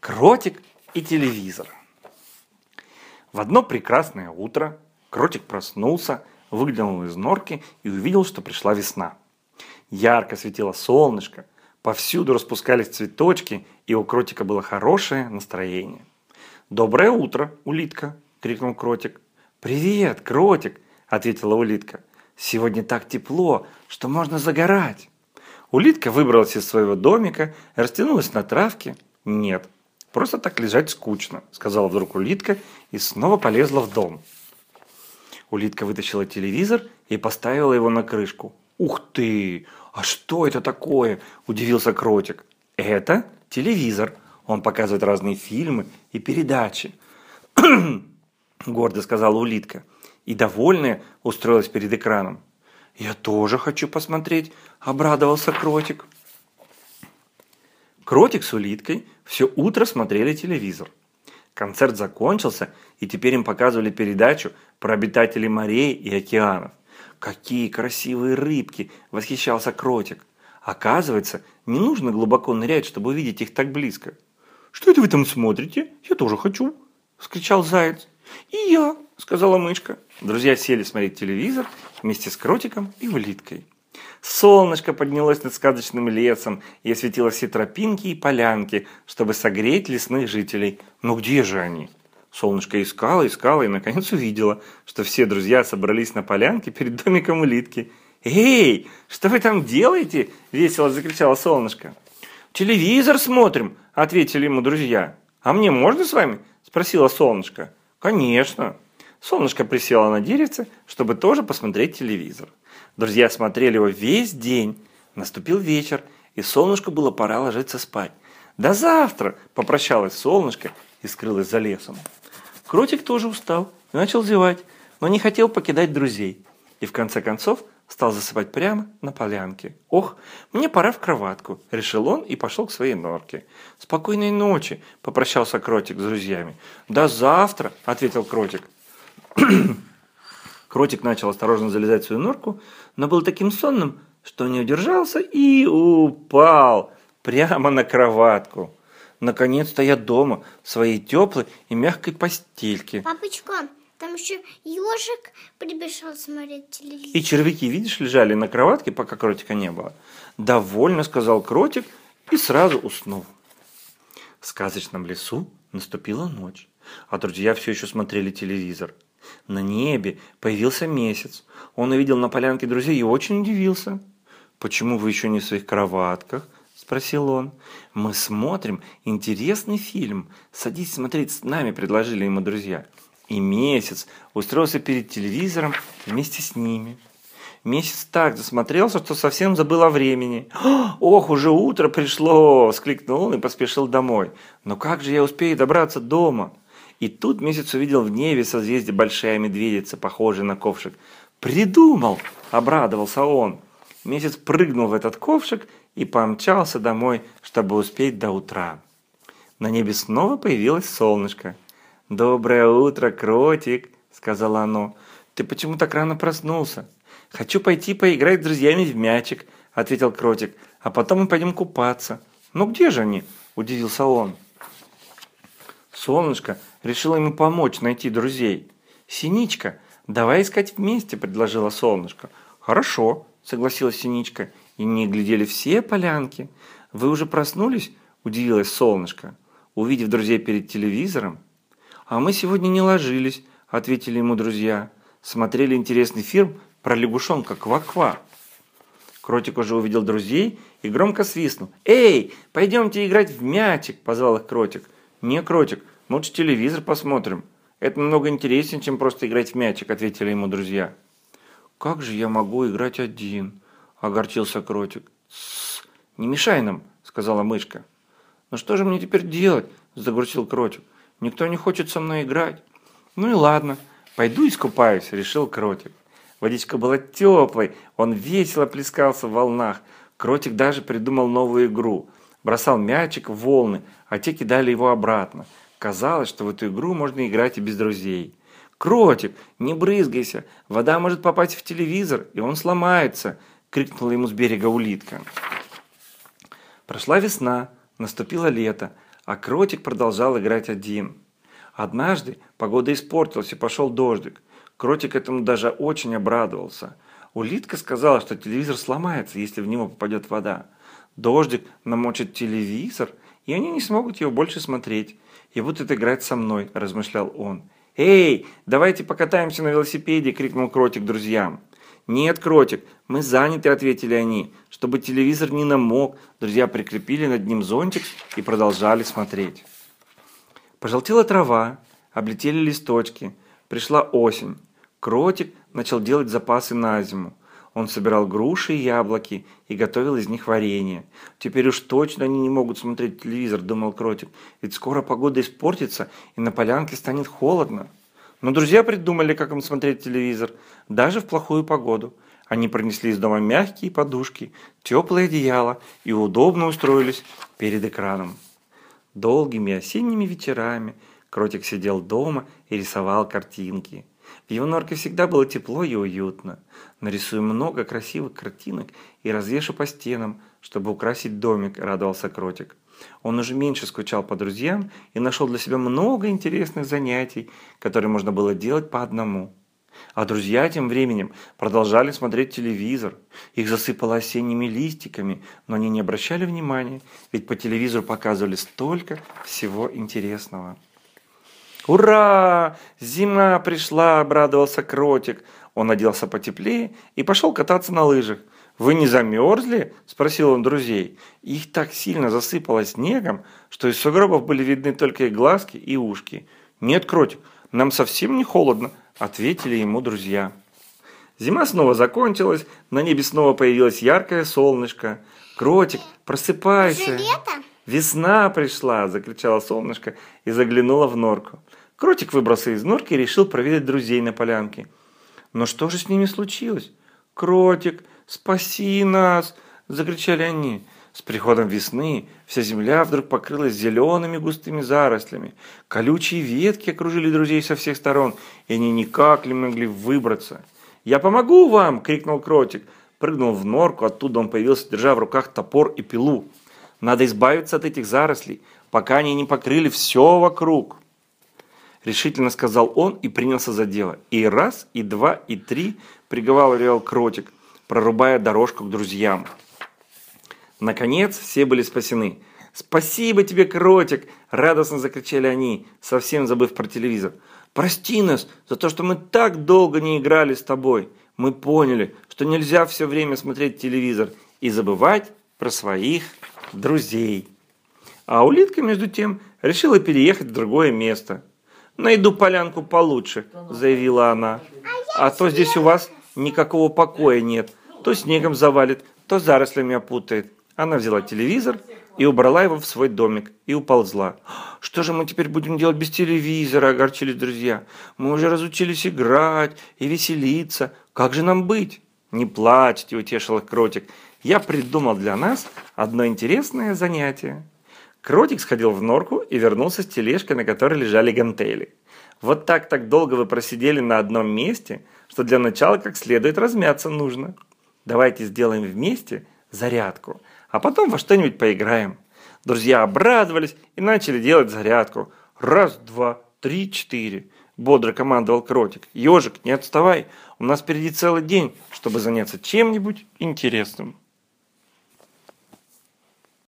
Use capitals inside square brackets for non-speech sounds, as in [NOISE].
Кротик и телевизор. В одно прекрасное утро Кротик проснулся, выглянул из норки и увидел, что пришла весна. Ярко светило солнышко, повсюду распускались цветочки, и у Кротика было хорошее настроение. «Доброе утро, улитка!» – крикнул Кротик. «Привет, Кротик!» – ответила улитка. «Сегодня так тепло, что можно загорать!» Улитка выбралась из своего домика, растянулась на травке. «Нет, Просто так лежать скучно, сказала вдруг улитка и снова полезла в дом. Улитка вытащила телевизор и поставила его на крышку. «Ух ты! А что это такое?» – удивился Кротик. «Это телевизор. Он показывает разные фильмы и передачи», – гордо сказала улитка. И довольная устроилась перед экраном. «Я тоже хочу посмотреть», – обрадовался Кротик. Кротик с улиткой все утро смотрели телевизор. Концерт закончился, и теперь им показывали передачу про обитателей морей и океанов. «Какие красивые рыбки!» – восхищался Кротик. «Оказывается, не нужно глубоко нырять, чтобы увидеть их так близко». «Что это вы там смотрите? Я тоже хочу!» – вскричал Заяц. «И я!» – сказала мышка. Друзья сели смотреть телевизор вместе с Кротиком и улиткой. Солнышко поднялось над сказочным лесом и осветило все тропинки и полянки, чтобы согреть лесных жителей. Но где же они? Солнышко искало, искало и наконец увидела, что все друзья собрались на полянке перед домиком улитки. «Эй, что вы там делаете?» – весело закричало солнышко. «Телевизор смотрим», – ответили ему друзья. «А мне можно с вами?» – спросила солнышко. «Конечно». Солнышко присело на деревце, чтобы тоже посмотреть телевизор. Друзья смотрели его весь день. Наступил вечер, и солнышку было пора ложиться спать. «До завтра!» – попрощалось солнышко и скрылось за лесом. Кротик тоже устал и начал зевать, но не хотел покидать друзей. И в конце концов стал засыпать прямо на полянке. «Ох, мне пора в кроватку», – решил он и пошел к своей норке. «Спокойной ночи», – попрощался Кротик с друзьями. «До завтра», – ответил Кротик. [COUGHS] Кротик начал осторожно залезать в свою норку, но был таким сонным, что не удержался и упал прямо на кроватку. Наконец-то я дома, в своей теплой и мягкой постельке. Папочка, там еще ежик прибежал смотреть телевизор. И червяки, видишь, лежали на кроватке, пока кротика не было. Довольно, сказал кротик и сразу уснул. В сказочном лесу наступила ночь, а друзья все еще смотрели телевизор. На небе появился месяц. Он увидел на полянке друзей и очень удивился. «Почему вы еще не в своих кроватках?» – спросил он. «Мы смотрим интересный фильм. Садись смотреть с нами», – предложили ему друзья. И месяц устроился перед телевизором вместе с ними. Месяц так засмотрелся, что совсем забыл о времени. «Ох, уже утро пришло!» – вскликнул он и поспешил домой. «Но как же я успею добраться дома?» И тут месяц увидел в небе созвездие большая медведица, похожая на ковшик. «Придумал!» – обрадовался он. Месяц прыгнул в этот ковшик и помчался домой, чтобы успеть до утра. На небе снова появилось солнышко. «Доброе утро, кротик!» – сказала оно. «Ты почему так рано проснулся?» «Хочу пойти поиграть с друзьями в мячик», – ответил кротик. «А потом мы пойдем купаться». «Ну где же они?» – удивился он. Солнышко решило ему помочь найти друзей. «Синичка, давай искать вместе», – предложила солнышко. «Хорошо», – согласилась Синичка. И не глядели все полянки. «Вы уже проснулись?» – удивилась солнышко. Увидев друзей перед телевизором. «А мы сегодня не ложились», – ответили ему друзья. «Смотрели интересный фильм про лягушонка Ква-Ква». Кротик уже увидел друзей и громко свистнул. «Эй, пойдемте играть в мячик!» – позвал их Кротик. «Не, Кротик, лучше телевизор посмотрим. Это намного интереснее, чем просто играть в мячик», – ответили ему друзья. «Как же я могу играть один?» – огорчился Кротик. «Тссс, не мешай нам», – сказала мышка. «Ну что же мне теперь делать?» – загрустил Кротик. «Никто не хочет со мной играть». «Ну и ладно, пойду искупаюсь», – решил Кротик. Водичка была теплой, он весело плескался в волнах. Кротик даже придумал новую игру – бросал мячик в волны, а те кидали его обратно. Казалось, что в эту игру можно играть и без друзей. «Кротик, не брызгайся, вода может попасть в телевизор, и он сломается!» – крикнула ему с берега улитка. Прошла весна, наступило лето, а кротик продолжал играть один. Однажды погода испортилась и пошел дождик. Кротик этому даже очень обрадовался. Улитка сказала, что телевизор сломается, если в него попадет вода. Дождик намочит телевизор, и они не смогут его больше смотреть. И будут играть со мной, размышлял он. «Эй, давайте покатаемся на велосипеде!» – крикнул Кротик друзьям. «Нет, Кротик, мы заняты», – ответили они. Чтобы телевизор не намок, друзья прикрепили над ним зонтик и продолжали смотреть. Пожелтела трава, облетели листочки, пришла осень. Кротик начал делать запасы на зиму. Он собирал груши и яблоки и готовил из них варенье. Теперь уж точно они не могут смотреть телевизор, думал Кротик, ведь скоро погода испортится и на полянке станет холодно. Но друзья придумали, как им смотреть телевизор, даже в плохую погоду. Они принесли из дома мягкие подушки, теплое одеяло и удобно устроились перед экраном. Долгими осенними вечерами Кротик сидел дома и рисовал картинки. В его норке всегда было тепло и уютно. Нарисую много красивых картинок и развешу по стенам, чтобы украсить домик, радовался Кротик. Он уже меньше скучал по друзьям и нашел для себя много интересных занятий, которые можно было делать по одному. А друзья тем временем продолжали смотреть телевизор. Их засыпало осенними листиками, но они не обращали внимания, ведь по телевизору показывали столько всего интересного. «Ура! Зима пришла!» – обрадовался Кротик. Он оделся потеплее и пошел кататься на лыжах. «Вы не замерзли?» – спросил он друзей. Их так сильно засыпало снегом, что из сугробов были видны только их глазки и ушки. «Нет, Кротик, нам совсем не холодно», – ответили ему друзья. Зима снова закончилась, на небе снова появилось яркое солнышко. «Кротик, просыпайся!» лето? «Весна пришла!» – закричало солнышко и заглянуло в норку. Кротик выбрался из норки и решил проведать друзей на полянке. Но что же с ними случилось? «Кротик, спаси нас!» – закричали они. С приходом весны вся земля вдруг покрылась зелеными густыми зарослями. Колючие ветки окружили друзей со всех сторон, и они никак не могли выбраться. «Я помогу вам!» – крикнул Кротик. Прыгнул в норку, оттуда он появился, держа в руках топор и пилу. «Надо избавиться от этих зарослей, пока они не покрыли все вокруг». Решительно сказал он и принялся за дело. И раз, и два, и три приговаривал кротик, прорубая дорожку к друзьям. Наконец все были спасены. «Спасибо тебе, кротик!» – радостно закричали они, совсем забыв про телевизор. «Прости нас за то, что мы так долго не играли с тобой. Мы поняли, что нельзя все время смотреть телевизор и забывать про своих друзей». А улитка, между тем, решила переехать в другое место – «Найду полянку получше», – заявила она. «А то здесь у вас никакого покоя нет. То снегом завалит, то зарослями опутает». Она взяла телевизор и убрала его в свой домик и уползла. «Что же мы теперь будем делать без телевизора?» – огорчились друзья. «Мы уже разучились играть и веселиться. Как же нам быть?» «Не плачьте», – утешил Кротик. «Я придумал для нас одно интересное занятие». Кротик сходил в норку и вернулся с тележкой, на которой лежали гантели. Вот так так долго вы просидели на одном месте, что для начала как следует размяться нужно. Давайте сделаем вместе зарядку, а потом во что-нибудь поиграем. Друзья обрадовались и начали делать зарядку. Раз, два, три, четыре. Бодро командовал Кротик. Ежик, не отставай, у нас впереди целый день, чтобы заняться чем-нибудь интересным.